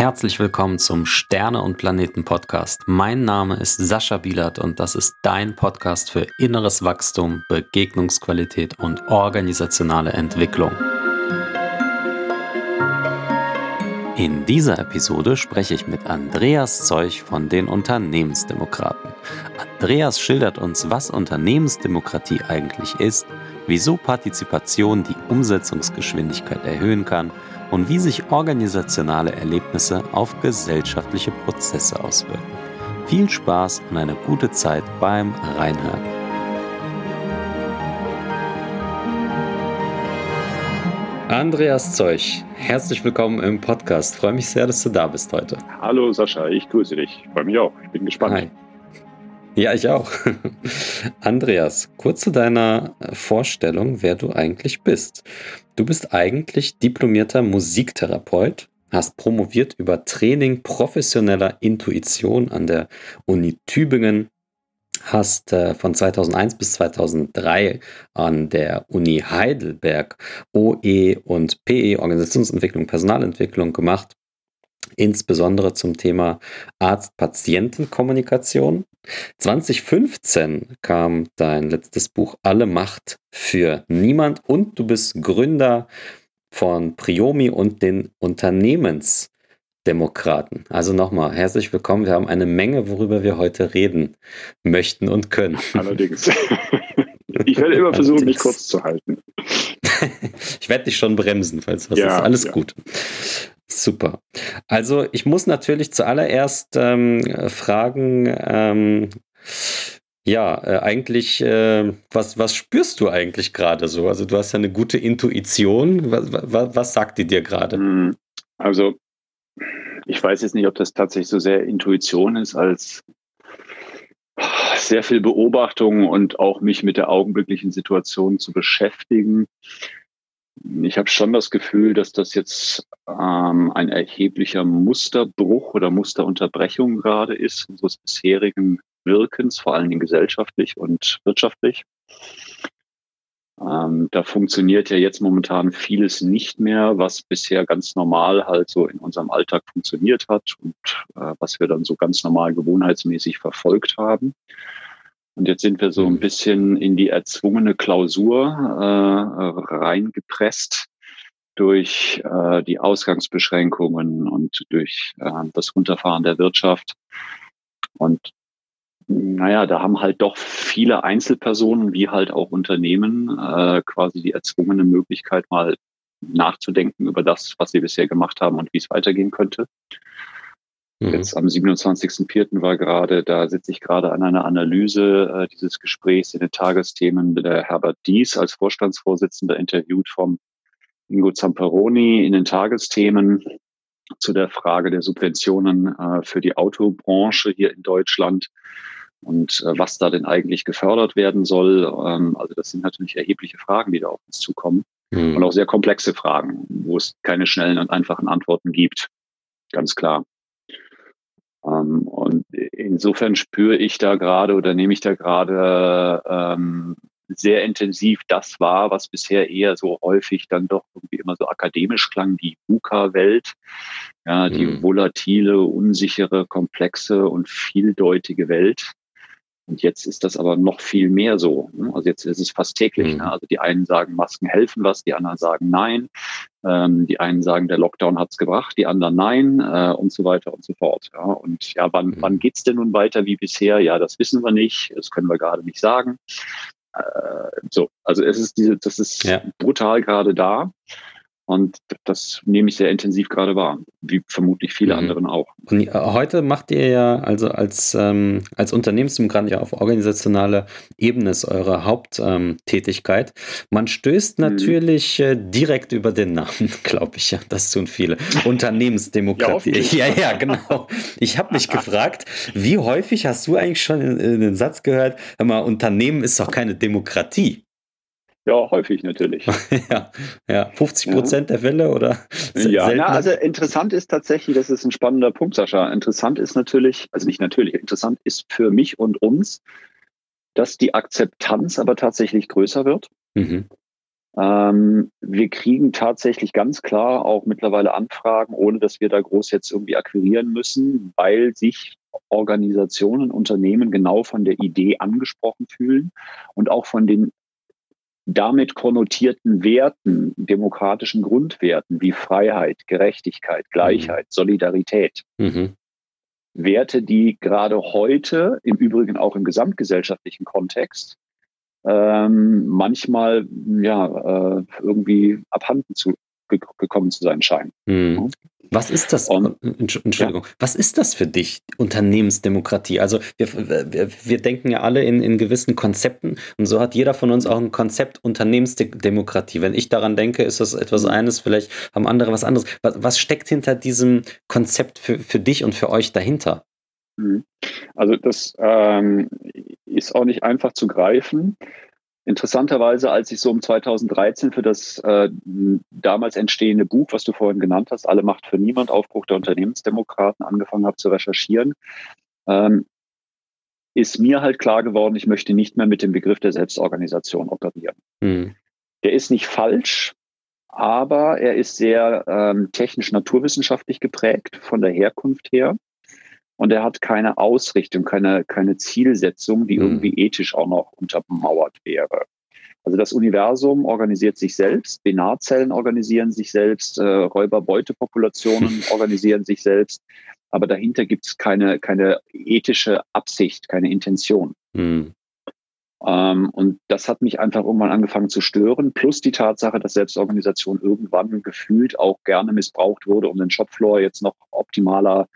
Herzlich willkommen zum Sterne und Planeten Podcast. Mein Name ist Sascha Bielert und das ist dein Podcast für inneres Wachstum, Begegnungsqualität und organisationale Entwicklung. In dieser Episode spreche ich mit Andreas Zeuch von den Unternehmensdemokraten. Andreas schildert uns, was Unternehmensdemokratie eigentlich ist, wieso Partizipation die Umsetzungsgeschwindigkeit erhöhen kann und wie sich organisationale Erlebnisse auf gesellschaftliche Prozesse auswirken. Viel Spaß und eine gute Zeit beim Reinhören. Andreas Zeuch, herzlich willkommen im Podcast. freue mich sehr, dass du da bist heute. Hallo Sascha, ich grüße dich. Ich freue mich auch. Ich bin gespannt. Hi. Ja, ich auch. Andreas, kurz zu deiner Vorstellung, wer du eigentlich bist. Du bist eigentlich diplomierter Musiktherapeut, hast promoviert über Training professioneller Intuition an der Uni Tübingen, hast äh, von 2001 bis 2003 an der Uni Heidelberg OE und PE Organisationsentwicklung, Personalentwicklung gemacht insbesondere zum Thema Arzt-Patienten-Kommunikation. 2015 kam dein letztes Buch Alle Macht für Niemand und du bist Gründer von Priomi und den Unternehmensdemokraten. Also nochmal, herzlich willkommen. Wir haben eine Menge, worüber wir heute reden möchten und können. Allerdings. Ich werde immer versuchen, mich kurz zu halten. ich werde dich schon bremsen, falls was ja, ist. Alles ja. gut. Super. Also ich muss natürlich zuallererst ähm, fragen, ähm, ja, äh, eigentlich, äh, was, was spürst du eigentlich gerade so? Also du hast ja eine gute Intuition. Was, was, was sagt die dir gerade? Hm, also ich weiß jetzt nicht, ob das tatsächlich so sehr Intuition ist, als sehr viel Beobachtung und auch mich mit der augenblicklichen Situation zu beschäftigen ich habe schon das Gefühl, dass das jetzt ähm, ein erheblicher Musterbruch oder Musterunterbrechung gerade ist unseres bisherigen Wirkens, vor allen Dingen gesellschaftlich und wirtschaftlich. Ähm, da funktioniert ja jetzt momentan vieles nicht mehr, was bisher ganz normal halt so in unserem Alltag funktioniert hat und äh, was wir dann so ganz normal gewohnheitsmäßig verfolgt haben. Und jetzt sind wir so ein mhm. bisschen in die erzwungene Klausur äh, reingepresst durch äh, die Ausgangsbeschränkungen und durch äh, das Runterfahren der Wirtschaft. Und naja, da haben halt doch viele Einzelpersonen wie halt auch Unternehmen äh, quasi die erzwungene Möglichkeit, mal nachzudenken über das, was sie bisher gemacht haben und wie es weitergehen könnte. Mhm. Jetzt am 27.04. war gerade, da sitze ich gerade an einer Analyse äh, dieses Gesprächs in den Tagesthemen. Der Herbert Dies als Vorstandsvorsitzender interviewt vom Ingo Zamperoni in den Tagesthemen zu der Frage der Subventionen äh, für die Autobranche hier in Deutschland und äh, was da denn eigentlich gefördert werden soll. Ähm, also das sind natürlich erhebliche Fragen, die da auf uns zukommen mhm. und auch sehr komplexe Fragen, wo es keine schnellen und einfachen Antworten gibt. Ganz klar. Ähm, und insofern spüre ich da gerade oder nehme ich da gerade ähm, sehr intensiv das wahr, was bisher eher so häufig dann doch irgendwie immer so akademisch klang, die VUCA-Welt, ja, die mhm. volatile, unsichere, komplexe und vieldeutige Welt. Und jetzt ist das aber noch viel mehr so. Ne? Also jetzt ist es fast täglich. Mhm. Ne? Also die einen sagen, Masken helfen was, die anderen sagen nein. Ähm, die einen sagen, der Lockdown hat's gebracht, die anderen nein äh, und so weiter und so fort. Ja? Und ja, wann, mhm. wann geht's denn nun weiter wie bisher? Ja, das wissen wir nicht. Das können wir gerade nicht sagen. Äh, so, also es ist diese, das ist ja. brutal gerade da. Und das nehme ich sehr intensiv gerade wahr, wie vermutlich viele mhm. anderen auch. Und äh, heute macht ihr ja also als, ähm, als Unternehmensdemokrat ja auf organisationaler Ebene ist eure Haupttätigkeit. Ähm, Man stößt mhm. natürlich mhm. äh, direkt über den Namen, glaube ich ja. Das tun viele. Unternehmensdemokratie. Ja, ja, ja, genau. Ich habe mich gefragt, wie häufig hast du eigentlich schon den Satz gehört, hör mal, Unternehmen ist doch keine Demokratie. Ja, häufig natürlich. ja, ja, 50 Prozent ja. der Fälle oder? Ja, na, also interessant ist tatsächlich, das ist ein spannender Punkt, Sascha. Interessant ist natürlich, also nicht natürlich, interessant ist für mich und uns, dass die Akzeptanz aber tatsächlich größer wird. Mhm. Ähm, wir kriegen tatsächlich ganz klar auch mittlerweile Anfragen, ohne dass wir da groß jetzt irgendwie akquirieren müssen, weil sich Organisationen, Unternehmen genau von der Idee angesprochen fühlen und auch von den damit konnotierten Werten, demokratischen Grundwerten wie Freiheit, Gerechtigkeit, Gleichheit, mhm. Solidarität. Mhm. Werte, die gerade heute, im Übrigen auch im gesamtgesellschaftlichen Kontext, ähm, manchmal ja äh, irgendwie abhanden zu gekommen zu sein scheinen. Mhm. Was ist das? Und, Entschuldigung. Ja. Was ist das für dich, Unternehmensdemokratie? Also wir, wir, wir denken ja alle in, in gewissen Konzepten und so hat jeder von uns auch ein Konzept Unternehmensdemokratie. Wenn ich daran denke, ist das etwas mhm. eines, vielleicht haben andere was anderes. Was, was steckt hinter diesem Konzept für, für dich und für euch dahinter? Mhm. Also das ähm, ist auch nicht einfach zu greifen. Interessanterweise, als ich so um 2013 für das äh, damals entstehende Buch, was du vorhin genannt hast, Alle Macht für Niemand, Aufbruch der Unternehmensdemokraten, angefangen habe zu recherchieren, ähm, ist mir halt klar geworden, ich möchte nicht mehr mit dem Begriff der Selbstorganisation operieren. Mhm. Der ist nicht falsch, aber er ist sehr ähm, technisch-naturwissenschaftlich geprägt von der Herkunft her und er hat keine Ausrichtung, keine, keine Zielsetzung, die mhm. irgendwie ethisch auch noch untermauert wäre. Also das Universum organisiert sich selbst, Binarzellen organisieren sich selbst, äh, Räuberbeutepopulationen organisieren sich selbst, aber dahinter gibt es keine, keine ethische Absicht, keine Intention. Mhm. Ähm, und das hat mich einfach irgendwann angefangen zu stören, plus die Tatsache, dass Selbstorganisation irgendwann gefühlt auch gerne missbraucht wurde, um den Shopfloor jetzt noch optimaler äh,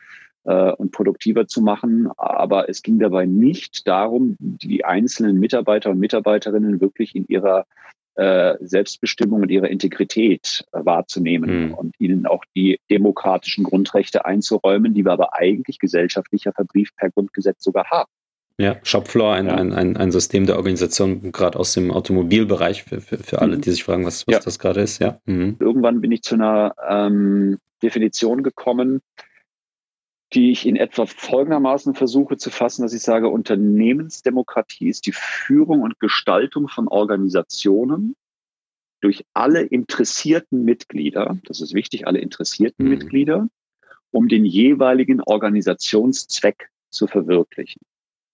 und produktiver zu machen. Aber es ging dabei nicht darum, die einzelnen Mitarbeiter und Mitarbeiterinnen wirklich in ihrer äh, Selbstbestimmung und ihrer Integrität äh, wahrzunehmen mhm. und ihnen auch die demokratischen Grundrechte einzuräumen, die wir aber eigentlich gesellschaftlicher verbrieft per Grundgesetz sogar haben. Ja, Shopfloor, ein, ja. ein, ein, ein System der Organisation, gerade aus dem Automobilbereich, für, für, für alle, mhm. die sich fragen, was, was ja. das gerade ist. Ja. Mhm. Irgendwann bin ich zu einer ähm, Definition gekommen, die ich in etwa folgendermaßen versuche zu fassen, dass ich sage, Unternehmensdemokratie ist die Führung und Gestaltung von Organisationen durch alle interessierten Mitglieder, das ist wichtig, alle interessierten mhm. Mitglieder, um den jeweiligen Organisationszweck zu verwirklichen.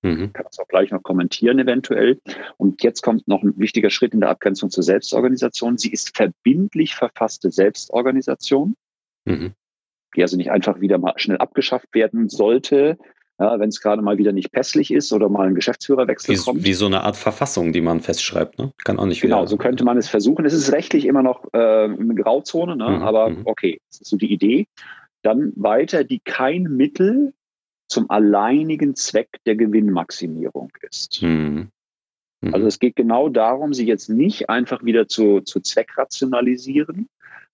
Mhm. Ich kann das auch gleich noch kommentieren eventuell. Und jetzt kommt noch ein wichtiger Schritt in der Abgrenzung zur Selbstorganisation. Sie ist verbindlich verfasste Selbstorganisation. Mhm die also nicht einfach wieder mal schnell abgeschafft werden sollte, ja, wenn es gerade mal wieder nicht pässlich ist oder mal ein Geschäftsführerwechsel wie, kommt. Wie so eine Art Verfassung, die man festschreibt, ne? Kann auch nicht Genau, so könnte man es versuchen. Es ist rechtlich immer noch äh, eine Grauzone, ne? Mhm, aber mhm. okay, das ist so die Idee. Dann weiter, die kein Mittel zum alleinigen Zweck der Gewinnmaximierung ist. Mhm. Mhm. Also es geht genau darum, sie jetzt nicht einfach wieder zu, zu zweckrationalisieren,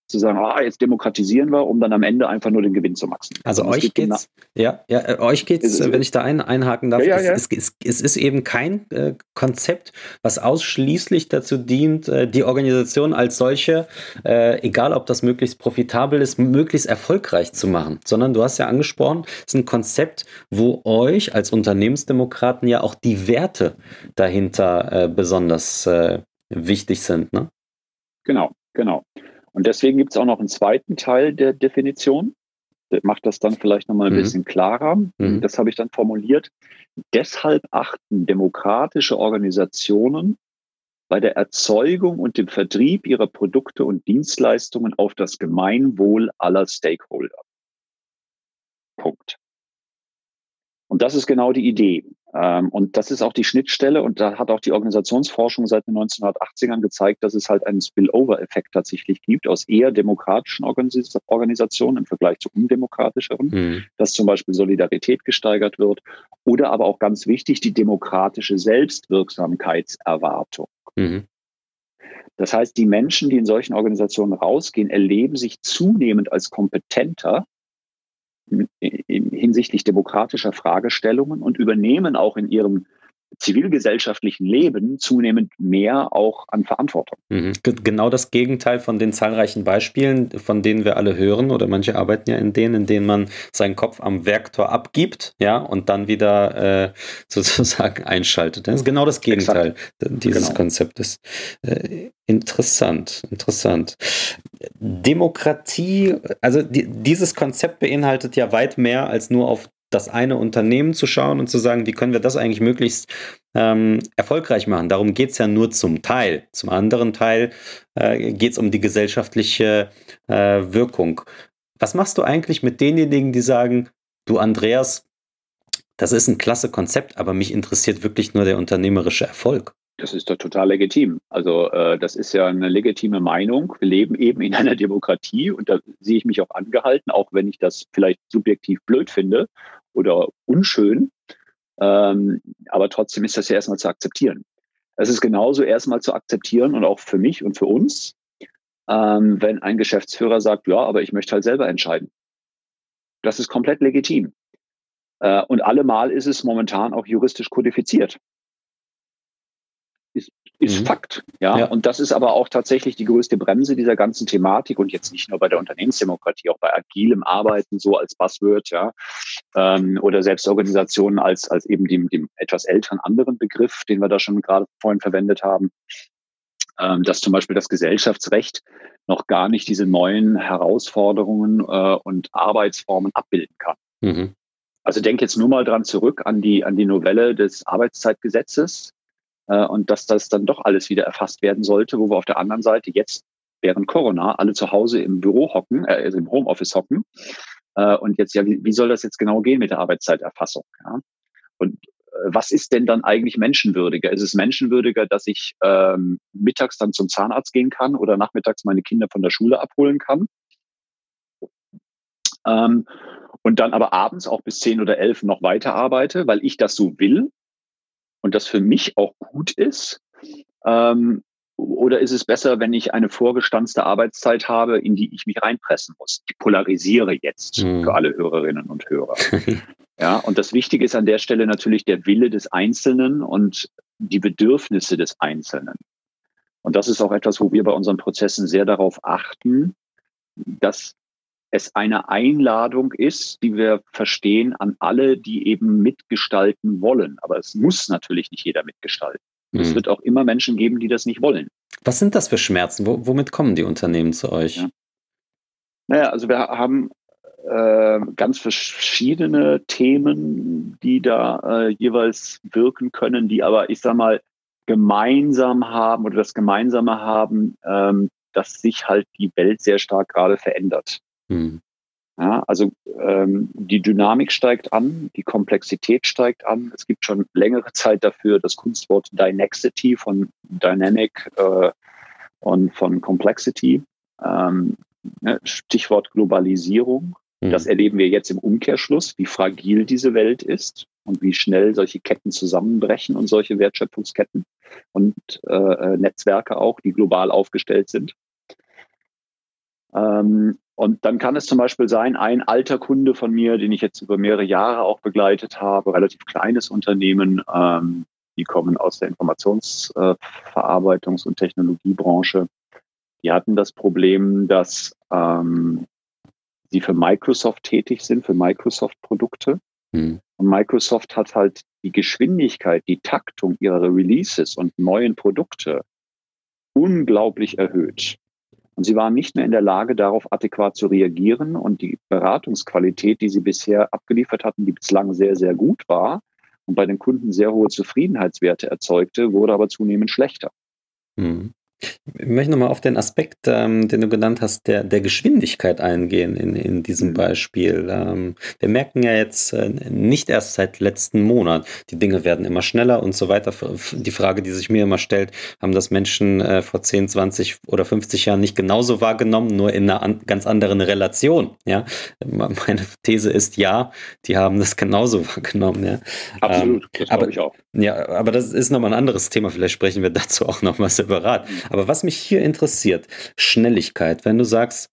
zu sagen, ah, jetzt demokratisieren wir, um dann am Ende einfach nur den Gewinn zu maximieren. Also, also euch geht es, ja, ja, äh, euch geht's, wenn ich da ein, einhaken darf, ja, ja, es, es, es, ist eben kein äh, Konzept, was ausschließlich dazu dient, äh, die Organisation als solche, äh, egal ob das möglichst profitabel ist, möglichst erfolgreich zu machen, sondern du hast ja angesprochen, es ist ein Konzept, wo euch als Unternehmensdemokraten ja auch die Werte dahinter äh, besonders äh, wichtig sind, ne? Genau, genau. Und deswegen gibt es auch noch einen zweiten Teil der Definition. Der macht das dann vielleicht nochmal ein mhm. bisschen klarer. Mhm. Das habe ich dann formuliert. Deshalb achten demokratische Organisationen bei der Erzeugung und dem Vertrieb ihrer Produkte und Dienstleistungen auf das Gemeinwohl aller Stakeholder. Punkt. Und das ist genau die Idee. Ähm, und das ist auch die Schnittstelle und da hat auch die Organisationsforschung seit den 1980ern gezeigt, dass es halt einen Spillover-Effekt tatsächlich gibt aus eher demokratischen Organisationen im Vergleich zu undemokratischeren, mhm. dass zum Beispiel Solidarität gesteigert wird oder aber auch ganz wichtig die demokratische Selbstwirksamkeitserwartung. Mhm. Das heißt, die Menschen, die in solchen Organisationen rausgehen, erleben sich zunehmend als kompetenter hinsichtlich demokratischer Fragestellungen und übernehmen auch in ihrem zivilgesellschaftlichen Leben zunehmend mehr auch an Verantwortung. Mhm. Genau das Gegenteil von den zahlreichen Beispielen, von denen wir alle hören, oder manche arbeiten ja in denen, in denen man seinen Kopf am Werktor abgibt, ja, und dann wieder äh, sozusagen einschaltet. Das ist genau das Gegenteil Exakt. dieses genau. Konzeptes. Äh, interessant, interessant. Demokratie, also die, dieses Konzept beinhaltet ja weit mehr als nur auf das eine Unternehmen zu schauen und zu sagen, wie können wir das eigentlich möglichst ähm, erfolgreich machen. Darum geht es ja nur zum Teil. Zum anderen Teil äh, geht es um die gesellschaftliche äh, Wirkung. Was machst du eigentlich mit denjenigen, die sagen, du Andreas, das ist ein klasse Konzept, aber mich interessiert wirklich nur der unternehmerische Erfolg? Das ist doch total legitim. Also äh, das ist ja eine legitime Meinung. Wir leben eben in einer Demokratie und da sehe ich mich auch angehalten, auch wenn ich das vielleicht subjektiv blöd finde oder unschön. Ähm, aber trotzdem ist das ja erstmal zu akzeptieren. Es ist genauso erstmal zu akzeptieren und auch für mich und für uns, ähm, wenn ein Geschäftsführer sagt, ja, aber ich möchte halt selber entscheiden. Das ist komplett legitim. Äh, und allemal ist es momentan auch juristisch kodifiziert ist mhm. Fakt. Ja? ja? und das ist aber auch tatsächlich die größte Bremse dieser ganzen Thematik und jetzt nicht nur bei der Unternehmensdemokratie, auch bei agilem Arbeiten so als Buzzword, ja, ähm, oder Selbstorganisationen als als eben dem, dem etwas älteren anderen Begriff, den wir da schon gerade vorhin verwendet haben, ähm, dass zum Beispiel das Gesellschaftsrecht noch gar nicht diese neuen Herausforderungen äh, und Arbeitsformen abbilden kann. Mhm. Also denk jetzt nur mal dran zurück an die an die Novelle des Arbeitszeitgesetzes und dass das dann doch alles wieder erfasst werden sollte, wo wir auf der anderen Seite jetzt während Corona alle zu Hause im Büro hocken, äh, also im Homeoffice hocken. Äh, und jetzt, ja, wie, wie soll das jetzt genau gehen mit der Arbeitszeiterfassung? Ja? Und äh, was ist denn dann eigentlich menschenwürdiger? Ist es menschenwürdiger, dass ich ähm, mittags dann zum Zahnarzt gehen kann oder nachmittags meine Kinder von der Schule abholen kann? Ähm, und dann aber abends auch bis zehn oder elf noch weiter arbeite, weil ich das so will und das für mich auch gut ist? Ähm, oder ist es besser, wenn ich eine vorgestanzte Arbeitszeit habe, in die ich mich reinpressen muss? Ich polarisiere jetzt mhm. für alle Hörerinnen und Hörer. ja, und das Wichtige ist an der Stelle natürlich der Wille des Einzelnen und die Bedürfnisse des Einzelnen. Und das ist auch etwas, wo wir bei unseren Prozessen sehr darauf achten, dass es eine Einladung ist, die wir verstehen an alle, die eben mitgestalten wollen. Aber es muss natürlich nicht jeder mitgestalten. Mhm. Es wird auch immer Menschen geben, die das nicht wollen. Was sind das für Schmerzen? W womit kommen die Unternehmen zu euch? Ja. Naja, also wir haben äh, ganz verschiedene Themen, die da äh, jeweils wirken können, die aber, ich sag mal, gemeinsam haben oder das Gemeinsame haben, ähm, dass sich halt die Welt sehr stark gerade verändert. Mhm. Ja, also ähm, die Dynamik steigt an, die Komplexität steigt an. Es gibt schon längere Zeit dafür das Kunstwort Dynexity von Dynamic äh, und von Complexity. Ähm, ne, Stichwort Globalisierung. Mhm. Das erleben wir jetzt im Umkehrschluss, wie fragil diese Welt ist und wie schnell solche Ketten zusammenbrechen und solche Wertschöpfungsketten und äh, äh Netzwerke auch, die global aufgestellt sind. Ähm, und dann kann es zum Beispiel sein, ein alter Kunde von mir, den ich jetzt über mehrere Jahre auch begleitet habe, relativ kleines Unternehmen, ähm, die kommen aus der Informationsverarbeitungs- äh, und Technologiebranche. Die hatten das Problem, dass ähm, sie für Microsoft tätig sind, für Microsoft-Produkte. Mhm. Und Microsoft hat halt die Geschwindigkeit, die Taktung ihrer Releases und neuen Produkte unglaublich erhöht. Und sie waren nicht mehr in der Lage, darauf adäquat zu reagieren. Und die Beratungsqualität, die sie bisher abgeliefert hatten, die bislang sehr, sehr gut war und bei den Kunden sehr hohe Zufriedenheitswerte erzeugte, wurde aber zunehmend schlechter. Mhm. Ich möchte nochmal auf den Aspekt, ähm, den du genannt hast, der, der Geschwindigkeit eingehen in, in diesem mhm. Beispiel. Ähm, wir merken ja jetzt äh, nicht erst seit letzten Monat, die Dinge werden immer schneller und so weiter. Die Frage, die sich mir immer stellt, haben das Menschen äh, vor 10, 20 oder 50 Jahren nicht genauso wahrgenommen, nur in einer an, ganz anderen Relation? Ja? Meine These ist ja, die haben das genauso wahrgenommen. Ja? Absolut, ähm, das aber, ich auch. Ja, aber das ist nochmal ein anderes Thema. Vielleicht sprechen wir dazu auch nochmal separat. Aber was mich hier interessiert, Schnelligkeit, wenn du sagst,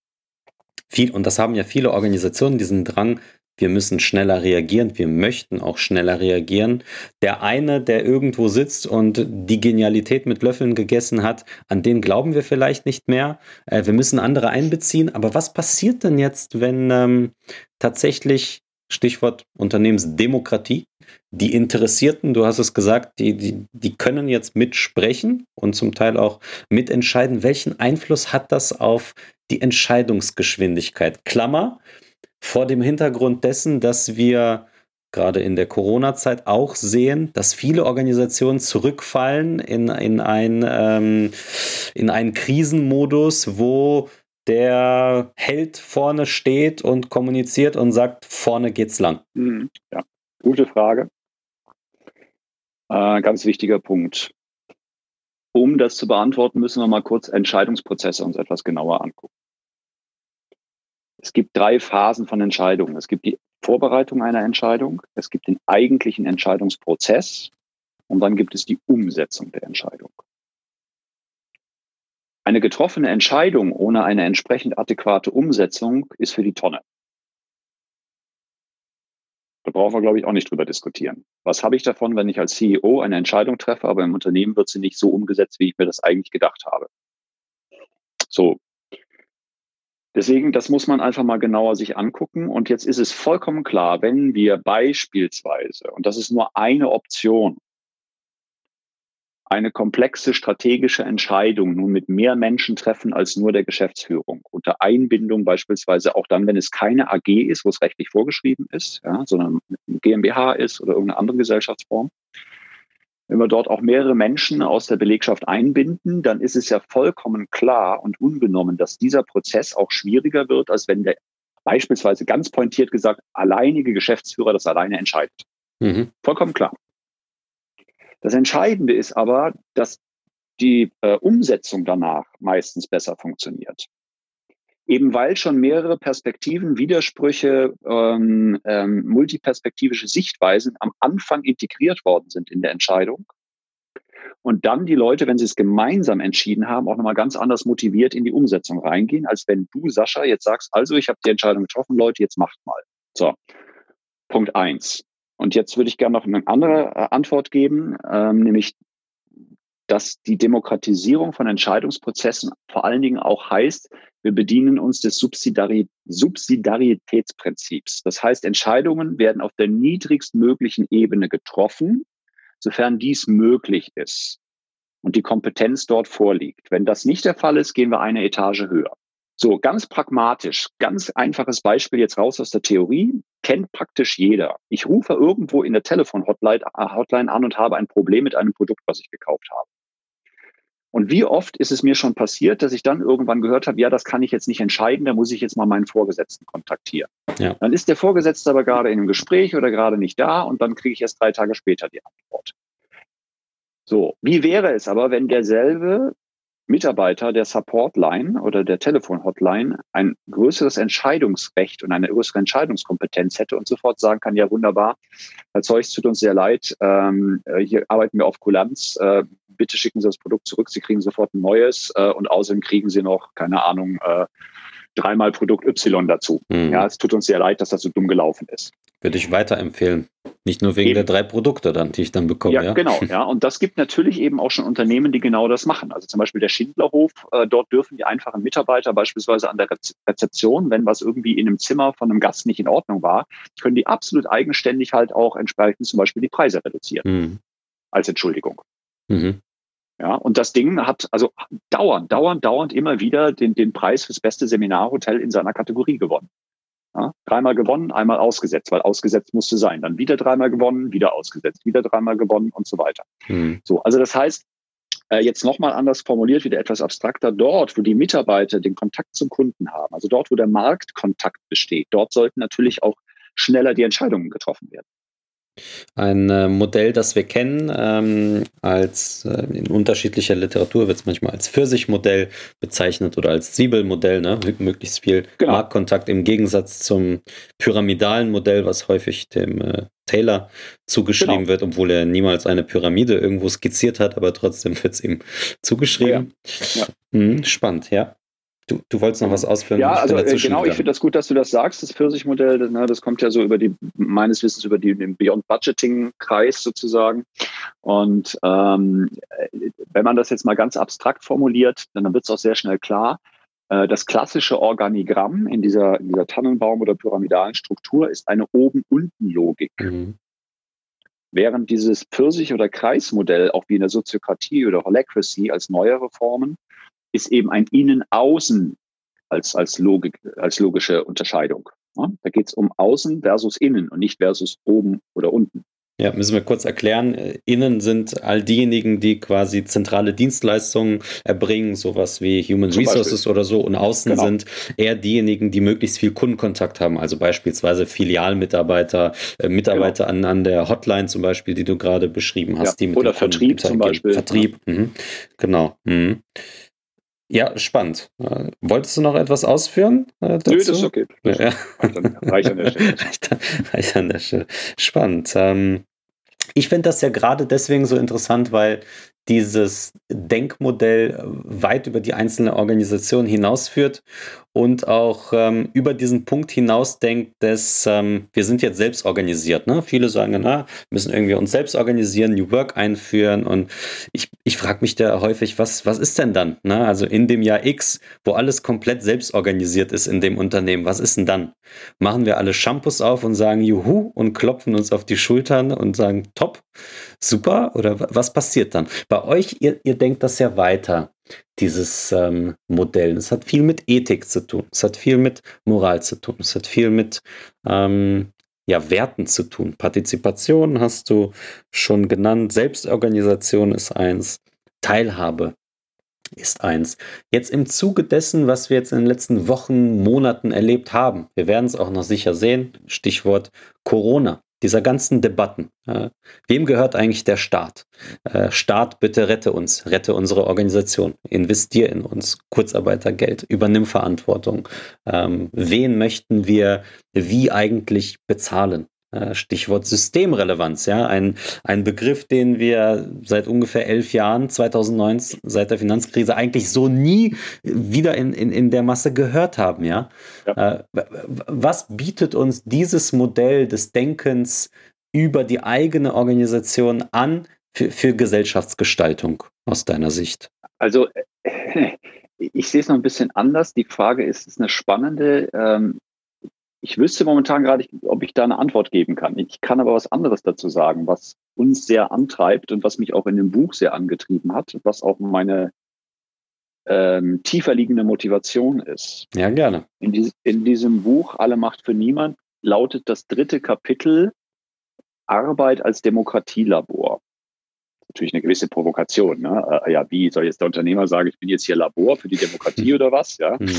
viel, und das haben ja viele Organisationen, diesen Drang, wir müssen schneller reagieren, wir möchten auch schneller reagieren. Der eine, der irgendwo sitzt und die Genialität mit Löffeln gegessen hat, an den glauben wir vielleicht nicht mehr. Äh, wir müssen andere einbeziehen. Aber was passiert denn jetzt, wenn ähm, tatsächlich, Stichwort Unternehmensdemokratie, die Interessierten, du hast es gesagt, die, die, die können jetzt mitsprechen und zum Teil auch mitentscheiden. Welchen Einfluss hat das auf die Entscheidungsgeschwindigkeit? Klammer, vor dem Hintergrund dessen, dass wir gerade in der Corona-Zeit auch sehen, dass viele Organisationen zurückfallen in, in, ein, ähm, in einen Krisenmodus, wo der Held vorne steht und kommuniziert und sagt, vorne geht's lang. Mhm. Ja, gute Frage. Äh, ganz wichtiger Punkt. Um das zu beantworten, müssen wir mal kurz Entscheidungsprozesse uns etwas genauer angucken. Es gibt drei Phasen von Entscheidungen. Es gibt die Vorbereitung einer Entscheidung, es gibt den eigentlichen Entscheidungsprozess und dann gibt es die Umsetzung der Entscheidung. Eine getroffene Entscheidung ohne eine entsprechend adäquate Umsetzung ist für die Tonne. Da brauchen wir, glaube ich, auch nicht drüber diskutieren. Was habe ich davon, wenn ich als CEO eine Entscheidung treffe, aber im Unternehmen wird sie nicht so umgesetzt, wie ich mir das eigentlich gedacht habe? So, Deswegen, das muss man einfach mal genauer sich angucken. Und jetzt ist es vollkommen klar, wenn wir beispielsweise, und das ist nur eine Option, eine komplexe strategische Entscheidung nun mit mehr Menschen treffen als nur der Geschäftsführung. Unter Einbindung beispielsweise auch dann, wenn es keine AG ist, wo es rechtlich vorgeschrieben ist, ja, sondern GmbH ist oder irgendeine andere Gesellschaftsform wenn wir dort auch mehrere Menschen aus der Belegschaft einbinden, dann ist es ja vollkommen klar und unbenommen, dass dieser Prozess auch schwieriger wird, als wenn der beispielsweise ganz pointiert gesagt alleinige Geschäftsführer das alleine entscheidet. Mhm. Vollkommen klar. Das Entscheidende ist aber, dass die äh, Umsetzung danach meistens besser funktioniert eben weil schon mehrere Perspektiven, Widersprüche, ähm, ähm, multiperspektivische Sichtweisen am Anfang integriert worden sind in der Entscheidung. Und dann die Leute, wenn sie es gemeinsam entschieden haben, auch nochmal ganz anders motiviert in die Umsetzung reingehen, als wenn du, Sascha, jetzt sagst, also ich habe die Entscheidung getroffen, Leute, jetzt macht mal. So, Punkt eins. Und jetzt würde ich gerne noch eine andere äh, Antwort geben, ähm, nämlich dass die Demokratisierung von Entscheidungsprozessen vor allen Dingen auch heißt, wir bedienen uns des Subsidari Subsidiaritätsprinzips. Das heißt, Entscheidungen werden auf der niedrigstmöglichen Ebene getroffen, sofern dies möglich ist und die Kompetenz dort vorliegt. Wenn das nicht der Fall ist, gehen wir eine Etage höher. So, ganz pragmatisch, ganz einfaches Beispiel jetzt raus aus der Theorie, kennt praktisch jeder. Ich rufe irgendwo in der Telefon-Hotline Hotline an und habe ein Problem mit einem Produkt, was ich gekauft habe. Und wie oft ist es mir schon passiert, dass ich dann irgendwann gehört habe, ja, das kann ich jetzt nicht entscheiden, da muss ich jetzt mal meinen Vorgesetzten kontaktieren. Ja. Dann ist der Vorgesetzte aber gerade in einem Gespräch oder gerade nicht da und dann kriege ich erst drei Tage später die Antwort. So, wie wäre es aber, wenn derselbe Mitarbeiter der Support-Line oder der Telefon-Hotline ein größeres Entscheidungsrecht und eine größere Entscheidungskompetenz hätte und sofort sagen kann, ja wunderbar, Herr Zeugs, tut uns sehr leid, ähm, hier arbeiten wir auf Kulanz, äh, bitte schicken Sie das Produkt zurück, Sie kriegen sofort ein neues äh, und außerdem kriegen Sie noch, keine Ahnung, äh, dreimal Produkt Y dazu. Mhm. Ja, es tut uns sehr leid, dass das so dumm gelaufen ist. Würde ich weiterempfehlen. Nicht nur wegen eben. der drei Produkte dann, die ich dann bekomme. Ja, ja, genau. Ja, und das gibt natürlich eben auch schon Unternehmen, die genau das machen. Also zum Beispiel der Schindlerhof. Äh, dort dürfen die einfachen Mitarbeiter beispielsweise an der Rezeption, wenn was irgendwie in einem Zimmer von einem Gast nicht in Ordnung war, können die absolut eigenständig halt auch entsprechend zum Beispiel die Preise reduzieren. Mhm. Als Entschuldigung. Mhm. Ja, und das Ding hat also dauernd, dauernd, dauernd immer wieder den, den Preis fürs beste Seminarhotel in seiner Kategorie gewonnen. Ja, dreimal gewonnen, einmal ausgesetzt, weil ausgesetzt musste sein. Dann wieder dreimal gewonnen, wieder ausgesetzt, wieder dreimal gewonnen und so weiter. Mhm. So, also das heißt, äh, jetzt nochmal anders formuliert, wieder etwas abstrakter, dort, wo die Mitarbeiter den Kontakt zum Kunden haben, also dort, wo der Marktkontakt besteht, dort sollten natürlich auch schneller die Entscheidungen getroffen werden. Ein äh, Modell, das wir kennen, ähm, als äh, in unterschiedlicher Literatur wird es manchmal als Pfirsichmodell bezeichnet oder als Zwiebelmodell, ne? möglichst viel genau. Marktkontakt im Gegensatz zum pyramidalen Modell, was häufig dem äh, Taylor zugeschrieben genau. wird, obwohl er niemals eine Pyramide irgendwo skizziert hat, aber trotzdem wird es ihm zugeschrieben. Ja. Ja. Hm, spannend, ja. Du, du wolltest noch was ausführen? Ja, also äh, genau, ich finde das gut, dass du das sagst, das Pfirsich-Modell, das, ne, das kommt ja so über die, meines Wissens, über die, den Beyond-Budgeting-Kreis sozusagen. Und ähm, wenn man das jetzt mal ganz abstrakt formuliert, dann wird es auch sehr schnell klar, äh, das klassische Organigramm in dieser, in dieser Tannenbaum- oder pyramidalen Struktur ist eine Oben-Unten-Logik. Mhm. Während dieses Pfirsich- oder Kreismodell, auch wie in der Soziokratie oder Holacracy als neuere Formen, ist eben ein Innen-Außen als, als, Logik, als logische Unterscheidung. Ja, da geht es um Außen versus Innen und nicht versus oben oder unten. Ja, müssen wir kurz erklären. Innen sind all diejenigen, die quasi zentrale Dienstleistungen erbringen, sowas wie Human Zum Resources Beispiel. oder so. Und außen genau. sind eher diejenigen, die möglichst viel Kundenkontakt haben. Also beispielsweise Filialmitarbeiter, äh, Mitarbeiter genau. an, an der Hotline zum Beispiel, die du gerade beschrieben hast. Ja. oder Vertrieb zum Beispiel. Vertrieb, ja. mhm. genau. Mhm. Ja, spannend. Äh, wolltest du noch etwas ausführen? Äh, dazu? Nö, das ist okay. Das ja. Reicht an der Stelle. reicht, an der Stelle. Spannend. Ähm, ich finde das ja gerade deswegen so interessant, weil dieses Denkmodell weit über die einzelne Organisation hinausführt und auch ähm, über diesen Punkt hinausdenkt, dass ähm, wir sind jetzt selbst organisiert. Ne? Viele sagen, na, müssen irgendwie uns selbst organisieren, New Work einführen und ich, ich frage mich da häufig, was, was ist denn dann? Ne? Also in dem Jahr X, wo alles komplett selbst organisiert ist in dem Unternehmen, was ist denn dann? Machen wir alle Shampoos auf und sagen Juhu und klopfen uns auf die Schultern und sagen top, super oder was passiert dann? Bei euch, ihr, ihr denkt das ja weiter, dieses ähm, Modell. Es hat viel mit Ethik zu tun, es hat viel mit Moral zu tun, es hat viel mit ähm, ja, Werten zu tun. Partizipation hast du schon genannt, Selbstorganisation ist eins, Teilhabe ist eins. Jetzt im Zuge dessen, was wir jetzt in den letzten Wochen, Monaten erlebt haben, wir werden es auch noch sicher sehen, Stichwort Corona dieser ganzen Debatten. Äh, wem gehört eigentlich der Staat? Äh, Staat, bitte rette uns, rette unsere Organisation, investier in uns, Kurzarbeitergeld, übernimm Verantwortung. Ähm, wen möchten wir wie eigentlich bezahlen? Äh, Stichwort Systemrelevanz, ja, ein, ein Begriff, den wir seit ungefähr elf Jahren, 2009, seit der Finanzkrise, eigentlich so nie wieder in, in, in der Masse gehört haben, ja. ja. Äh, was bietet uns dieses Modell des Denkens über die eigene Organisation an für, für Gesellschaftsgestaltung aus deiner Sicht? Also ich sehe es noch ein bisschen anders. Die Frage ist, ist eine spannende. Ähm, ich wüsste momentan gerade nicht, ob ich da eine Antwort geben kann. Ich kann aber was anderes dazu sagen, was uns sehr antreibt und was mich auch in dem Buch sehr angetrieben hat, was auch meine ähm, tiefer liegende Motivation ist. Ja, gerne. In, dies, in diesem Buch Alle Macht für Niemand lautet das dritte Kapitel Arbeit als Demokratielabor. Natürlich eine gewisse Provokation. Ne? Äh, ja, wie soll jetzt der Unternehmer sagen, ich bin jetzt hier Labor für die Demokratie oder was? Ja. Mhm.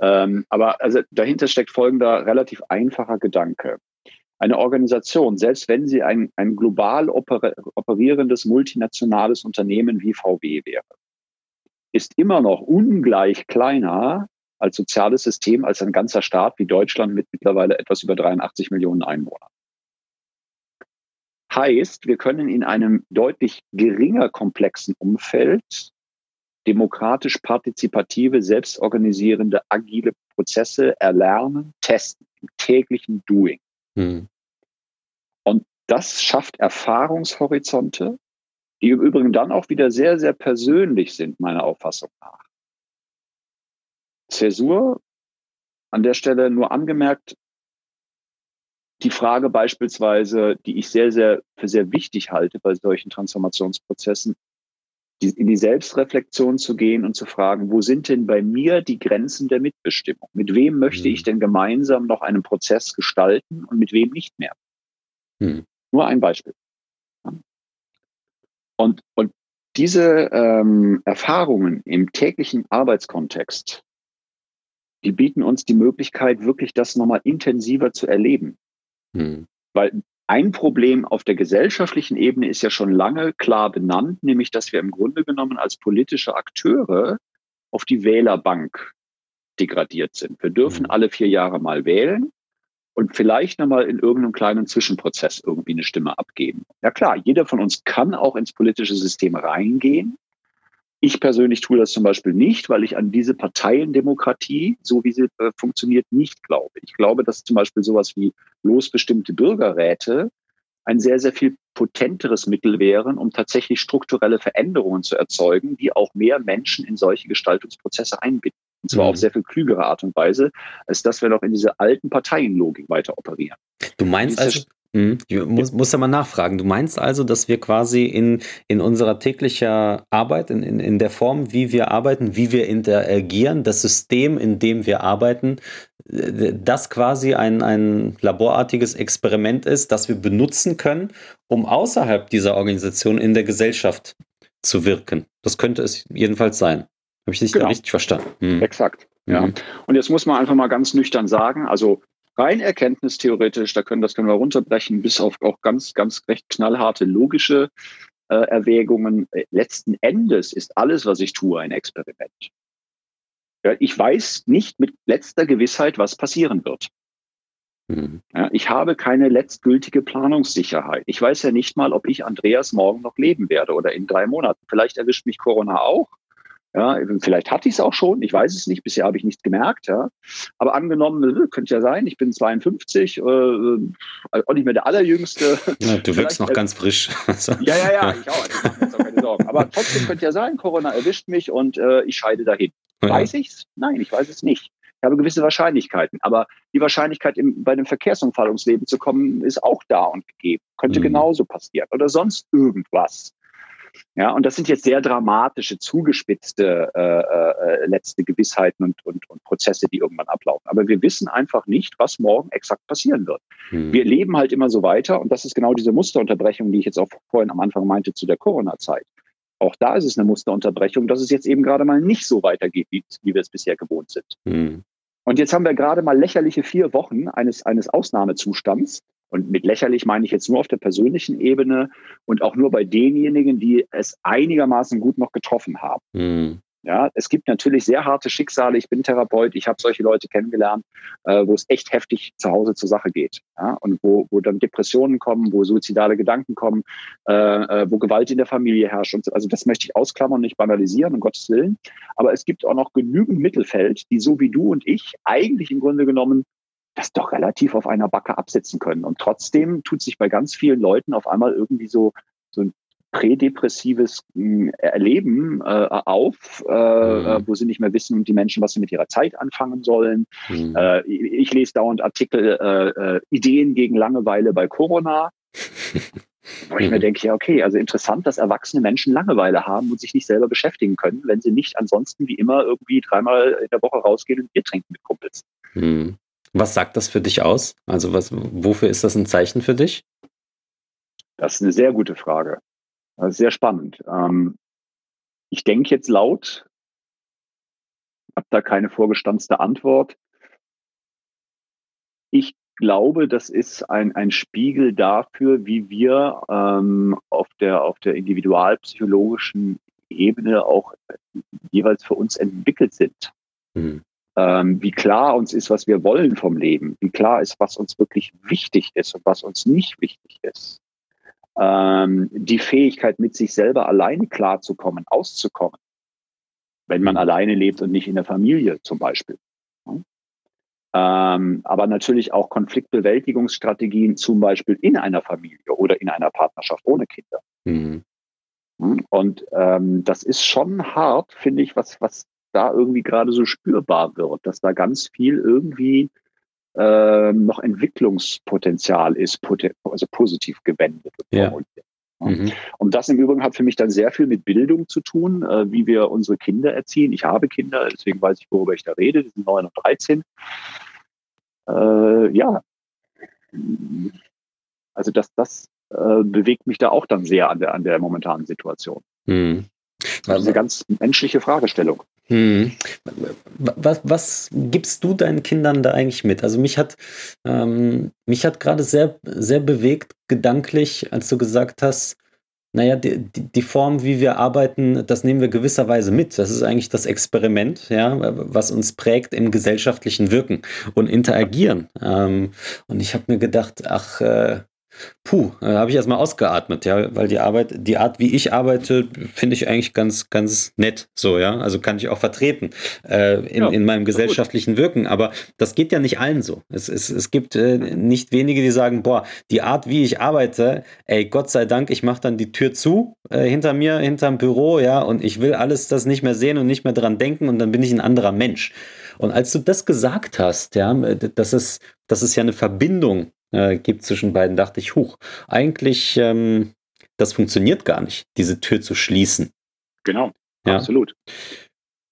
Ähm, aber also dahinter steckt folgender relativ einfacher Gedanke. Eine Organisation, selbst wenn sie ein, ein global oper operierendes multinationales Unternehmen wie VW wäre, ist immer noch ungleich kleiner als soziales System als ein ganzer Staat wie Deutschland mit mittlerweile etwas über 83 Millionen Einwohnern. Heißt, wir können in einem deutlich geringer komplexen Umfeld demokratisch partizipative, selbstorganisierende, agile Prozesse erlernen, testen, im täglichen Doing. Mhm. Und das schafft Erfahrungshorizonte, die im Übrigen dann auch wieder sehr, sehr persönlich sind, meiner Auffassung nach. Zäsur, an der Stelle nur angemerkt, die Frage beispielsweise, die ich sehr, sehr für sehr wichtig halte bei solchen Transformationsprozessen, in die Selbstreflexion zu gehen und zu fragen, wo sind denn bei mir die Grenzen der Mitbestimmung? Mit wem möchte mhm. ich denn gemeinsam noch einen Prozess gestalten und mit wem nicht mehr? Mhm. Nur ein Beispiel. Und, und diese ähm, Erfahrungen im täglichen Arbeitskontext, die bieten uns die Möglichkeit, wirklich das nochmal intensiver zu erleben. Mhm. Weil ein Problem auf der gesellschaftlichen Ebene ist ja schon lange klar benannt, nämlich dass wir im Grunde genommen als politische Akteure auf die Wählerbank degradiert sind. Wir dürfen mhm. alle vier Jahre mal wählen und vielleicht nochmal in irgendeinem kleinen Zwischenprozess irgendwie eine Stimme abgeben. Ja klar, jeder von uns kann auch ins politische System reingehen, Ich persönlich tue das zum Beispiel nicht, weil ich an diese Parteiendemokratie, so wie sie äh, funktioniert, nicht glaube. Ich glaube, dass zum Beispiel sowas wie losbestimmte Bürgerräte ein sehr, sehr viel potenteres Mittel wären, um tatsächlich strukturelle Veränderungen zu erzeugen, die auch mehr Menschen in solche Gestaltungsprozesse einbinden. Und zwar mhm. auf sehr viel klügere Art und Weise, als dass wir noch in diese alten Parteienlogik weiter operieren. Du meinst also, ich muss, muss ja mal nachfragen. Du meinst also, dass wir quasi in, in unserer täglicher Arbeit, in, in, in der Form, wie wir arbeiten, wie wir interagieren, das System, in dem wir arbeiten, äh, das quasi ein, ein laborartiges Experiment ist, das wir benutzen können, um außerhalb dieser Organisation in der Gesellschaft zu wirken. Das könnte es jedenfalls sein. Habe ich dich genau. richtig verstanden? Hm. Exakt. Ja. Mhm. Und jetzt muss man einfach mal ganz nüchtern sagen, also rein erkenntnistheoretisch, da können, das können wir runterbrechen, bis auf auch ganz, ganz recht knallharte logische äh, Erwägungen. Letzten Endes ist alles, was ich tue, ein Experiment. Ja, ich weiß nicht mit letzter Gewissheit, was passieren wird. Mhm. Ja, ich habe keine letztgültige Planungssicherheit. Ich weiß ja nicht mal, ob ich Andreas morgen noch leben werde oder in drei Monaten. Vielleicht erwischt mich Corona auch. Ja, vielleicht hatte ich es auch schon, ich weiß es nicht, bisher habe ich nichts gemerkt. Ja. Aber angenommen, äh, könnte ja sein, ich bin 52, äh, äh, auch nicht mehr der Allerjüngste. Ja, du wirkst noch äh, ganz frisch. ja, ja, ja, ich auch. Ich mache mir jetzt auch keine Sorgen. Aber trotzdem könnte ja sein, Corona erwischt mich und äh, ich scheide dahin. Ja. Weiß ich's? Nein, ich weiß es nicht. Ich habe gewisse Wahrscheinlichkeiten. Aber die Wahrscheinlichkeit, im, bei einem Verkehrsunfall ums Leben zu kommen, ist auch da und gegeben. Könnte mhm. genauso passieren. Oder sonst irgendwas. Ja, und das sind jetzt sehr dramatische, zugespitzte äh, äh, letzte Gewissheiten und, und, und Prozesse, die irgendwann ablaufen. Aber wir wissen einfach nicht, was morgen exakt passieren wird. Hm. Wir leben halt immer so weiter und das ist genau diese Musterunterbrechung, die ich jetzt auch vorhin am Anfang meinte zu der Corona-Zeit. Auch da ist es eine Musterunterbrechung, dass es jetzt eben gerade mal nicht so weitergeht, wie, wie wir es bisher gewohnt sind. Hm. Und jetzt haben wir gerade mal lächerliche vier Wochen eines, eines Ausnahmezustands. Und mit lächerlich meine ich jetzt nur auf der persönlichen Ebene und auch nur bei denjenigen, die es einigermaßen gut noch getroffen haben. Mhm. Ja, es gibt natürlich sehr harte Schicksale. Ich bin Therapeut, ich habe solche Leute kennengelernt, äh, wo es echt heftig zu Hause zur Sache geht. Ja, und wo, wo dann Depressionen kommen, wo suizidale Gedanken kommen, äh, äh, wo Gewalt in der Familie herrscht. Und, also das möchte ich ausklammern und nicht banalisieren, um Gottes Willen. Aber es gibt auch noch genügend Mittelfeld, die so wie du und ich eigentlich im Grunde genommen das doch relativ auf einer Backe absetzen können. Und trotzdem tut sich bei ganz vielen Leuten auf einmal irgendwie so, so ein prädepressives hm, Erleben äh, auf, äh, mhm. Äh, wo sie nicht mehr wissen, die Menschen, was sie mit ihrer Zeit anfangen sollen. Mhm. Äh, ich lese dauernd Artikel, äh, äh, Ideen gegen Langeweile bei Corona. Wo ich mir mhm. denke, ja, okay, also interessant, dass erwachsene Menschen Langeweile haben und sich nicht selber beschäftigen können, wenn sie nicht ansonsten wie immer irgendwie dreimal in der Woche rausgehen und Bier trinken mit Kumpels. Mhm. Was sagt das für dich aus? Also was, wofür ist das ein Zeichen für dich? Das ist eine sehr gute Frage. Das ist sehr spannend. Ähm, ich denke jetzt laut, habe da keine vorgestanzte Antwort. Ich glaube, das ist ein, ein Spiegel dafür, wie wir ähm, auf, der, auf der individualpsychologischen Ebene auch jeweils für uns entwickelt sind. Mhm ähm, wie klar uns ist, was wir wollen vom Leben, wie klar ist, was uns wirklich wichtig ist und was uns nicht wichtig ist. Ähm, die Fähigkeit, mit sich selber alleine klarzukommen, auszukommen, wenn man alleine lebt und nicht in der Familie zum Beispiel. Ähm, aber natürlich auch Konfliktbewältigungsstrategien, zum Beispiel in einer Familie oder in einer Partnerschaft ohne Kinder. Mhm. Und ähm, das ist schon hart, finde ich, was, was da irgendwie gerade so spürbar wird, dass da ganz viel irgendwie äh, noch Entwicklungspotenzial ist, also positiv gewendet. Ja. Mhm. Und das im Übrigen hat für mich dann sehr viel mit Bildung zu tun, äh, wie wir unsere Kinder erziehen. Ich habe Kinder, deswegen weiß ich, worüber ich da rede. Die sind 9 und 13. Äh, ja, also das, das äh, bewegt mich da auch dann sehr an der, an der momentanen Situation. Mhm. Das ist eine ganz menschliche Fragestellung. Hm. Was, was, gibst du deinen Kindern da eigentlich mit? Also mich hat ähm, mich hat gerade sehr sehr bewegt gedanklich, als du gesagt hast, naja, die, die, Form, wie wir arbeiten, das nehmen wir gewisserweise mit. Das ist eigentlich das Experiment, ja, was uns prägt im gesellschaftlichen Wirken und Interagieren. Ähm, und ich habe mir gedacht, ach, äh, puh, da habe ich erstmal ausgeatmet, ja, weil die Arbeit, die Art, wie ich arbeite, finde ich eigentlich ganz, ganz nett, so, ja, also kann ich auch vertreten äh, in, ja, in meinem gesellschaftlichen Wirken, aber das geht ja nicht allen so. Es, es, es gibt äh, nicht wenige, die sagen, boah, die Art, wie ich arbeite, ey, Gott sei Dank, ich mache dann die Tür zu äh, hinter mir, hinterm Büro, ja, und ich will alles das nicht mehr sehen und nicht mehr dran denken und dann bin ich ein anderer Mensch. Und als du das gesagt hast, ja, dass es, dass es ja eine Verbindung äh, gibt zwischen beiden, dachte ich, huch, eigentlich, ähm, das funktioniert gar nicht, diese Tür zu schließen. Genau, ja. absolut.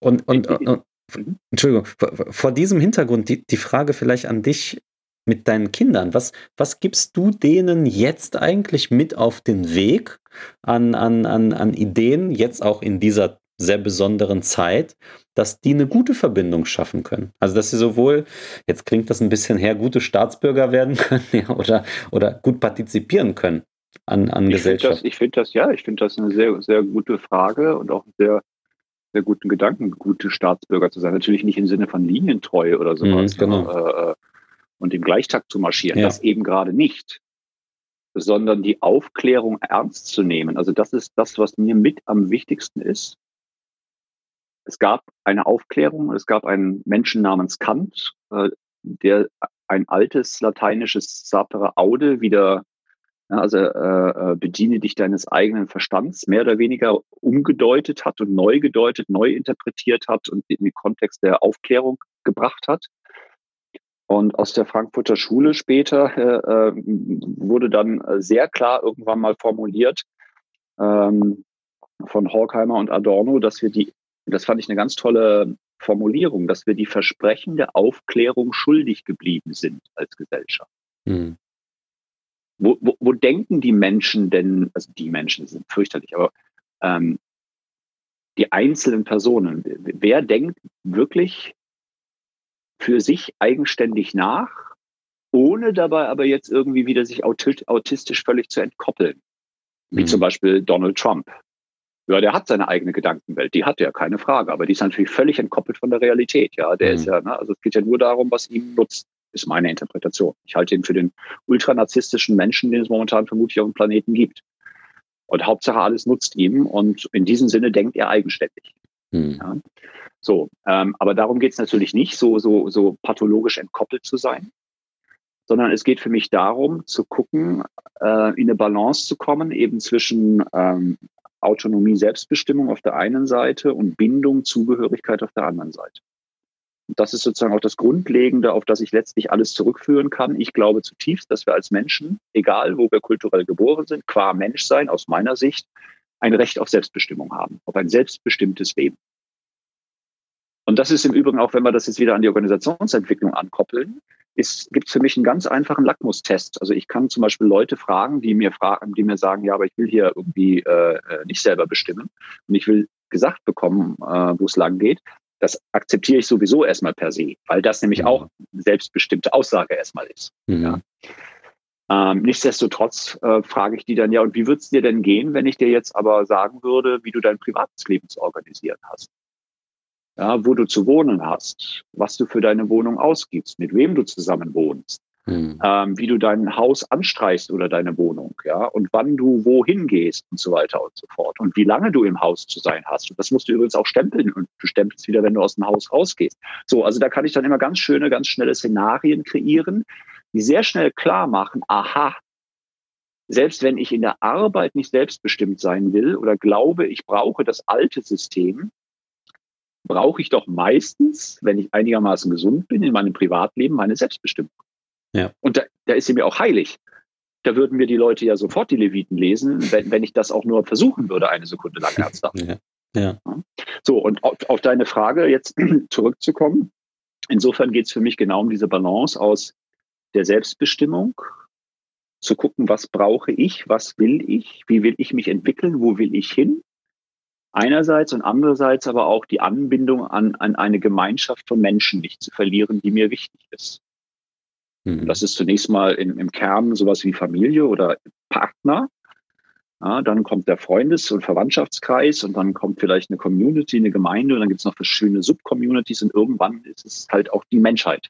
Und, und, und, und mhm. Entschuldigung, vor, vor, diesem Hintergrund die, die Frage vielleicht an dich mit deinen Kindern. Was, was gibst du denen jetzt eigentlich mit auf den Weg an, an, an, an Ideen, jetzt auch in dieser sehr besonderen Zeit, dass die eine gute Verbindung schaffen können. Also dass sie sowohl, jetzt klingt das ein bisschen her, gute Staatsbürger werden können ja, oder, oder gut partizipieren können an, an ich Gesellschaft. Find das, ich finde das, ja, ich finde das eine sehr, sehr gute Frage und auch sehr, sehr guten Gedanken, gute Staatsbürger zu sein. Natürlich nicht im Sinne von Linientreue oder sowas. Mhm, genau. Äh, äh, und im Gleichtakt zu marschieren. Ja. Das eben gerade nicht sondern die Aufklärung ernst zu nehmen. Also das ist das, was mir mit am wichtigsten ist, es gab eine Aufklärung, es gab einen Menschen namens Kant, äh, der ein altes lateinisches Sapere Aude wieder, also äh, äh, bediene dich deines eigenen Verstands, mehr oder weniger umgedeutet hat und neu gedeutet, neu interpretiert hat und in den Kontext der Aufklärung gebracht hat. Und aus der Frankfurter Schule später wurde dann sehr klar irgendwann mal formuliert ähm, von Horkheimer und Adorno, dass wir die das fand ich eine ganz tolle Formulierung, dass wir die Versprechen der Aufklärung schuldig geblieben sind als Gesellschaft. Mhm. Wo, wo, wo, denken die Menschen denn, also die Menschen sind fürchterlich, aber ähm, die einzelnen Personen, wer denkt wirklich für sich eigenständig nach, ohne dabei aber jetzt irgendwie wieder sich autistisch völlig zu entkoppeln? Wie mhm. zum Beispiel Donald Trump. Ja, der hat seine eigene Gedankenwelt, die hat er, keine Frage, aber die ist natürlich völlig entkoppelt von der Realität. Ja, der mhm. ist ja, ne, also es geht ja nur darum, was ihm nutzt, ist meine Interpretation. Ich halte ihn für den ultranarzisstischen Menschen, den es momentan vermutlich auf dem Planeten gibt. Und Hauptsache alles nutzt ihm und in diesem Sinne denkt er eigenständig. Mhm. Ja. So, ähm, aber darum geht es natürlich nicht, so, so, so pathologisch entkoppelt zu sein, sondern es geht für mich darum, zu gucken, äh, in eine Balance zu kommen, eben zwischen ähm, Autonomie, Selbstbestimmung auf der einen Seite und Bindung, Zugehörigkeit auf der anderen Seite. das ist sozusagen auch das Grundlegende, auf das ich letztlich alles zurückführen kann. Ich glaube zutiefst, dass wir als Menschen, egal wo wir kulturell geboren sind, qua Menschsein aus meiner Sicht, ein Recht auf Selbstbestimmung haben, auf ein selbstbestimmtes Leben. Und das ist im Übrigen auch, wenn wir das jetzt wieder an die Organisationsentwicklung ankoppeln, gibt es für mich einen ganz einfachen Lackmustest. Also ich kann zum Beispiel Leute fragen, die mir fragen, die mir sagen, ja, aber ich will hier irgendwie äh, äh nicht selber bestimmen und ich will gesagt bekommen, äh, wo es lang geht. Das akzeptiere ich sowieso erstmal per se, weil das nämlich mhm. auch selbstbestimmte Aussage erstmal ist. Mhm. Ja. Ähm, nichtsdestotrotz äh, frage ich die dann ja, und wie würde es dir denn gehen, wenn ich dir jetzt aber sagen würde, wie du dein privates Leben zu organisieren hast? Ja, wo du zu wohnen hast, was du für deine Wohnung ausgibst, mit wem du zusammen wohnst, mhm. ähm, wie du dein Haus anstreichst oder deine Wohnung, ja, und wann du wohin gehst und so weiter und so fort und wie lange du im Haus zu sein hast. Und das musst du übrigens auch stempeln und du stempelst wieder, wenn du aus dem Haus rausgehst. So, also da kann ich dann immer ganz schöne, ganz schnelle Szenarien kreieren, die sehr schnell klar machen, aha, selbst wenn ich in der Arbeit nicht selbstbestimmt sein will oder glaube, ich brauche das alte System, brauche ich doch meistens, wenn ich einigermaßen gesund bin, in meinem Privatleben meine Selbstbestimmung. Ja. Und da, da ist sie mir auch heilig. Da würden mir die Leute ja sofort die Leviten lesen, wenn, wenn ich das auch nur versuchen würde, eine Sekunde lang ernsthaft. Ja. Ja. So, und auf, auf deine Frage jetzt zurückzukommen. Insofern geht es für mich genau um diese Balance aus der Selbstbestimmung, zu gucken, was brauche ich, was will ich, wie will ich mich entwickeln, wo will ich hin einerseits und andererseits aber auch die Anbindung an, an eine Gemeinschaft von Menschen nicht zu verlieren, die mir wichtig ist. Mhm. Das ist zunächst mal im, im Kern sowas wie Familie oder Partner. Ja, dann kommt der Freundes- und Verwandtschaftskreis und dann kommt vielleicht eine Community, eine Gemeinde und dann gibt es noch verschiedene Subcommunities und irgendwann ist es halt auch die Menschheit,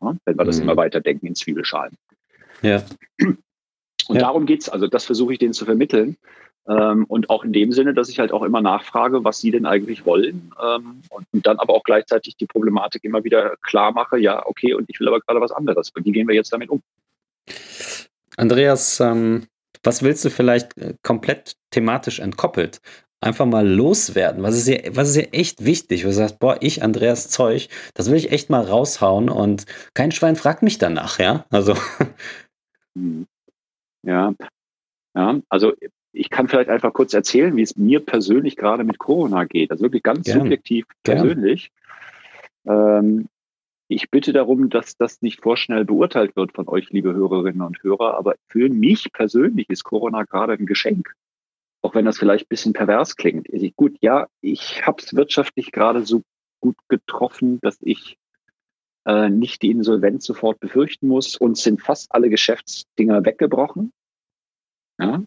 ja, wenn wir das mhm. immer weiterdenken in Zwiebelschalen. Ja. Und ja. darum geht's. Also das versuche ich denen zu vermitteln. Ähm, und auch in dem Sinne, dass ich halt auch immer nachfrage, was sie denn eigentlich wollen. Ähm, und, und, dann aber auch gleichzeitig die Problematik immer wieder klar mache, ja, okay, und ich will aber gerade was anderes. Und wie gehen wir jetzt damit um? Andreas, ähm, was willst du vielleicht äh, komplett thematisch entkoppelt? Einfach mal loswerden. Was ist dir, was ist dir echt wichtig? Wo du sagst, boah, ich, Andreas Zeug, das will ich echt mal raushauen und kein Schwein fragt mich danach, ja? Also. Hm. Ja, ja, also ich kann vielleicht einfach kurz erzählen, wie es mir persönlich gerade mit Corona geht. Also wirklich ganz Gern. subjektiv persönlich. Ähm, ich bitte darum, dass das nicht vorschnell beurteilt wird von euch, liebe Hörerinnen und Hörer. Aber für mich persönlich ist Corona gerade ein Geschenk. Auch wenn das vielleicht ein bisschen pervers klingt. Ich, gut, ja, ich habe es wirtschaftlich gerade so gut getroffen, dass ich äh, nicht die Insolvenz sofort befürchten muss. Uns sind fast alle Geschäftsdinger weggebrochen. Ja?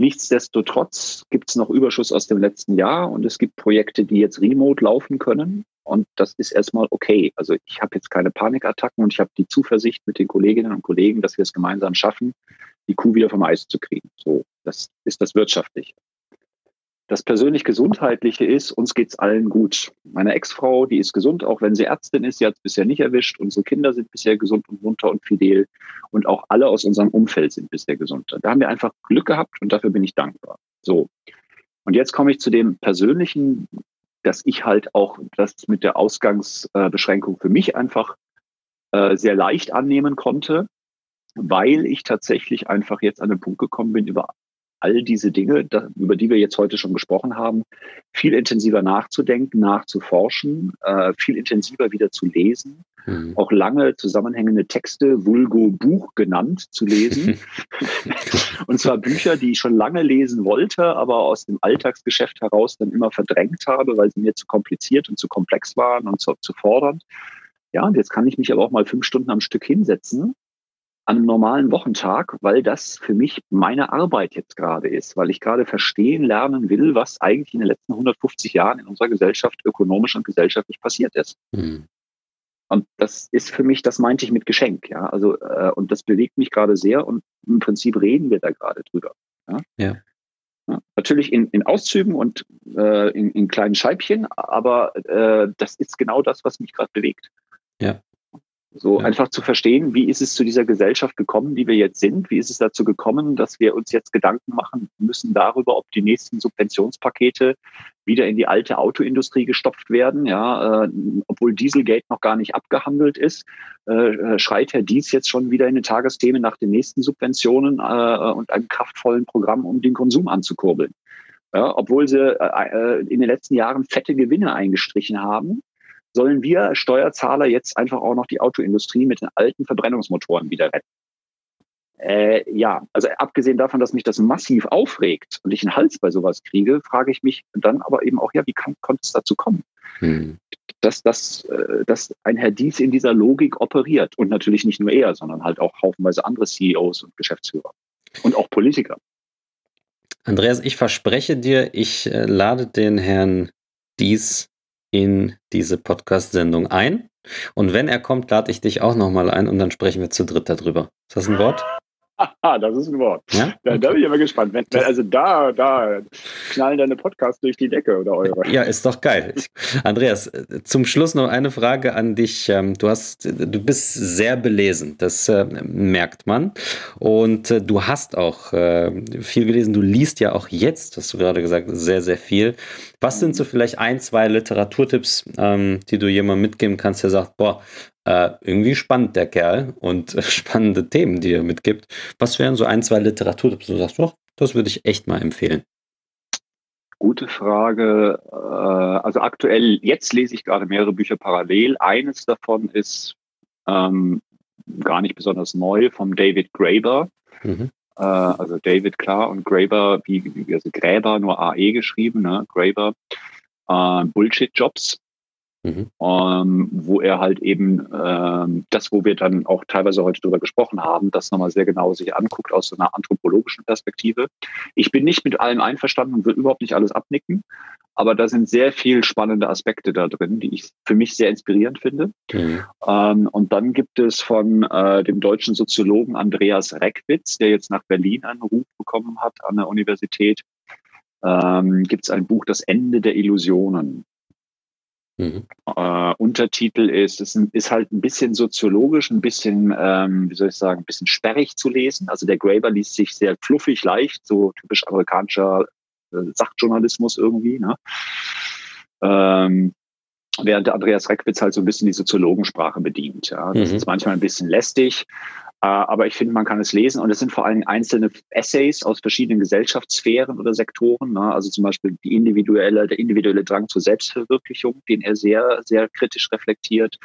Nichtsdestotrotz gibt es noch Überschuss aus dem letzten Jahr und es gibt Projekte, die jetzt remote laufen können. Und das ist erstmal okay. Also ich habe jetzt keine Panikattacken und ich habe die Zuversicht mit den Kolleginnen und Kollegen, dass wir es gemeinsam schaffen, die Kuh wieder vom Eis zu kriegen. So, das ist das Wirtschaftliche. Das persönlich Gesundheitliche ist, uns geht's allen gut. Meine Ex-Frau, die ist gesund, auch wenn sie Ärztin ist, sie hat es bisher nicht erwischt. Unsere Kinder sind bisher gesund und munter und fidel. Und auch alle aus unserem Umfeld sind bisher gesund. Da haben wir einfach Glück gehabt und dafür bin ich dankbar. So. Und jetzt komme ich zu dem Persönlichen, dass ich halt auch das mit der Ausgangsbeschränkung für mich einfach äh, sehr leicht annehmen konnte, weil ich tatsächlich einfach jetzt an den Punkt gekommen bin, über all diese Dinge, über die wir jetzt heute schon gesprochen haben, viel intensiver nachzudenken, nachzuforschen, äh, viel intensiver wieder zu lesen, mhm. auch lange zusammenhängende Texte, vulgo Buch genannt, zu lesen. und zwar Bücher, die ich schon lange lesen wollte, aber aus dem Alltagsgeschäft heraus dann immer verdrängt habe, weil sie mir zu kompliziert und zu komplex waren und zu, zu fordernd. Ja, und jetzt kann ich mich aber auch mal fünf Stunden am Stück hinsetzen an einem normalen Wochentag, weil das für mich meine Arbeit jetzt gerade ist, weil ich gerade verstehen lernen will, was eigentlich in den letzten 150 Jahren in unserer Gesellschaft ökonomisch und gesellschaftlich passiert ist. Mhm. Und das ist für mich, das meinte ich mit Geschenk, ja. Also, äh, und das bewegt mich gerade sehr und im Prinzip reden wir da gerade drüber. Ja. ja. ja natürlich in, in Auszügen und äh, in, in kleinen Scheibchen, aber äh, das ist genau das, was mich gerade bewegt. Ja. So ja. einfach zu verstehen, wie ist es zu dieser Gesellschaft gekommen, die wir jetzt sind? Wie ist es dazu gekommen, dass wir uns jetzt Gedanken machen müssen darüber, ob die nächsten Subventionspakete wieder in die alte Autoindustrie gestopft werden? Ja, äh, obwohl Dieselgate noch gar nicht abgehandelt ist, äh, äh schreit Herr Dies jetzt schon wieder in den Tagesthemen nach den nächsten Subventionen äh, und einem kraftvollen Programm, um den Konsum anzukurbeln. Ja, obwohl sie äh, äh in den letzten Jahren fette Gewinne eingestrichen haben sollen wir Steuerzahler jetzt einfach auch noch die Autoindustrie mit den alten Verbrennungsmotoren wieder retten. Äh, ja, also abgesehen davon, dass mich das massiv aufregt und ich einen Hals bei sowas kriege, frage ich mich dann aber eben auch, ja, wie kann, konnte es dazu kommen? Hm. Dass, dass, äh, dass ein Herr Dies in dieser Logik operiert und natürlich nicht nur er, sondern halt auch haufenweise andere CEOs und Geschäftsführer und auch Politiker. Andreas, ich verspreche dir, ich äh, lade den Herrn Dies in diese Podcast-Sendung ein. Und wenn er kommt, lade ich dich auch nochmal ein und dann sprechen wir zu dritt darüber. Ist das ein Wort? das ist ein Wort. Ja? Da, da, bin ich aber gespannt. Wenn, also da, da knallen deine Podcasts durch die Decke oder eure. Ja, ist doch geil. Andreas, zum Schluss noch eine Frage an dich. Ähm, du hast, du bist sehr belesen, das äh, merkt man. Und äh, du hast auch äh, viel gelesen. Du liest ja auch jetzt, hast du gerade gesagt, sehr, sehr viel. Was sind so vielleicht ein, zwei Literaturtipps, ähm, die du jemandem mitgeben kannst, der sagt, boah, äh, irgendwie spannend, der Kerl, und äh, spannende Themen, die er mitgibt. Was wären so ein, zwei Literaturtipps, du sagst, doch, das würde ich echt mal empfehlen. Gute Frage. Äh, also aktuell, jetzt lese ich gerade mehrere Bücher parallel. Eines davon ist ähm, gar nicht besonders neu, vom David Graeber. Mhm. Äh, also David klar und Graeber, wie, also Gräber, nur AE geschrieben, ne? Graeber. Äh, Bullshit-Jobs Mhm. Ähm, wo er halt eben ähm, das, wo wir dann auch teilweise heute drüber gesprochen haben, das nochmal sehr genau sich anguckt aus so einer anthropologischen Perspektive. Ich bin nicht mit allem einverstanden und will überhaupt nicht alles abnicken, aber da sind sehr viel spannende Aspekte da drin, die ich für mich sehr inspirierend finde. Mhm. Ähm, und dann gibt es von äh, dem deutschen Soziologen Andreas Reckwitz, der jetzt nach Berlin einen Ruf bekommen hat an der Universität, ähm, gibt es ein Buch Das Ende der Illusionen. Mhm. Äh, Untertitel ist, ist, ist halt ein bisschen soziologisch, ein bisschen, ähm, wie soll ich sagen, ein bisschen sperrig zu lesen. Also der Graeber liest sich sehr fluffig, leicht, so typisch amerikanischer äh, Sachjournalismus irgendwie. Ne? Ähm, während der Andreas Reckwitz halt so ein bisschen die Soziologensprache bedient. Ja. Das mhm. ist manchmal ein bisschen lästig, aber ich finde, man kann es lesen und es sind vor allem einzelne Essays aus verschiedenen Gesellschaftssphären oder Sektoren. Ne? Also zum Beispiel die individuelle, der individuelle Drang zur Selbstverwirklichung, den er sehr, sehr kritisch reflektiert.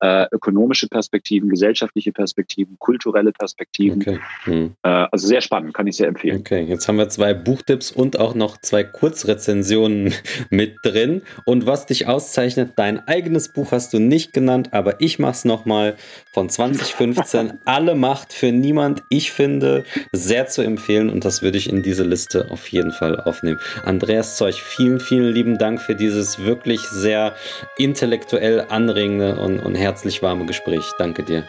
Äh, ökonomische Perspektiven, gesellschaftliche Perspektiven, kulturelle Perspektiven. Okay. Hm. Äh, also sehr spannend, kann ich sehr empfehlen. Okay, jetzt haben wir zwei Buchtipps und auch noch zwei Kurzrezensionen mit drin. Und was dich auszeichnet, dein eigenes Buch hast du nicht genannt, aber ich mache es nochmal von 2015. Alle Macht für niemand. Ich finde, sehr zu empfehlen und das würde ich in diese Liste auf jeden Fall aufnehmen. Andreas Zeug, vielen, vielen lieben Dank für dieses wirklich sehr intellektuell anregende und, und herzlich warme Gespräch. Danke dir.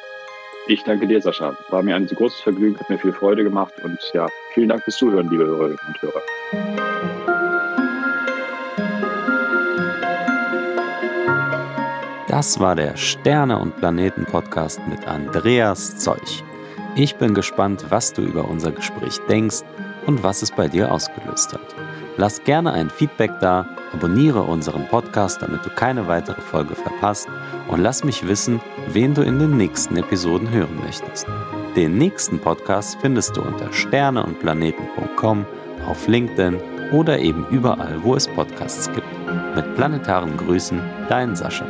Ich danke dir, Sascha. War mir ein großes Vergnügen, hat mir viel Freude gemacht und ja, vielen Dank fürs Zuhören, liebe Hörerinnen und Hörer. Das war der Sterne und Planeten Podcast mit Andreas Zeuch. Ich bin gespannt, was du über unser Gespräch denkst und was es bei dir ausgelöst hat. Lass gerne ein Feedback da, abonniere unseren Podcast, damit du keine weitere Folge verpasst und lass mich wissen, wen du in den nächsten Episoden hören möchtest. Den nächsten Podcast findest du unter sterneundplaneten.com, auf LinkedIn oder eben überall, wo es Podcasts gibt. Mit planetaren Grüßen, dein Sascha.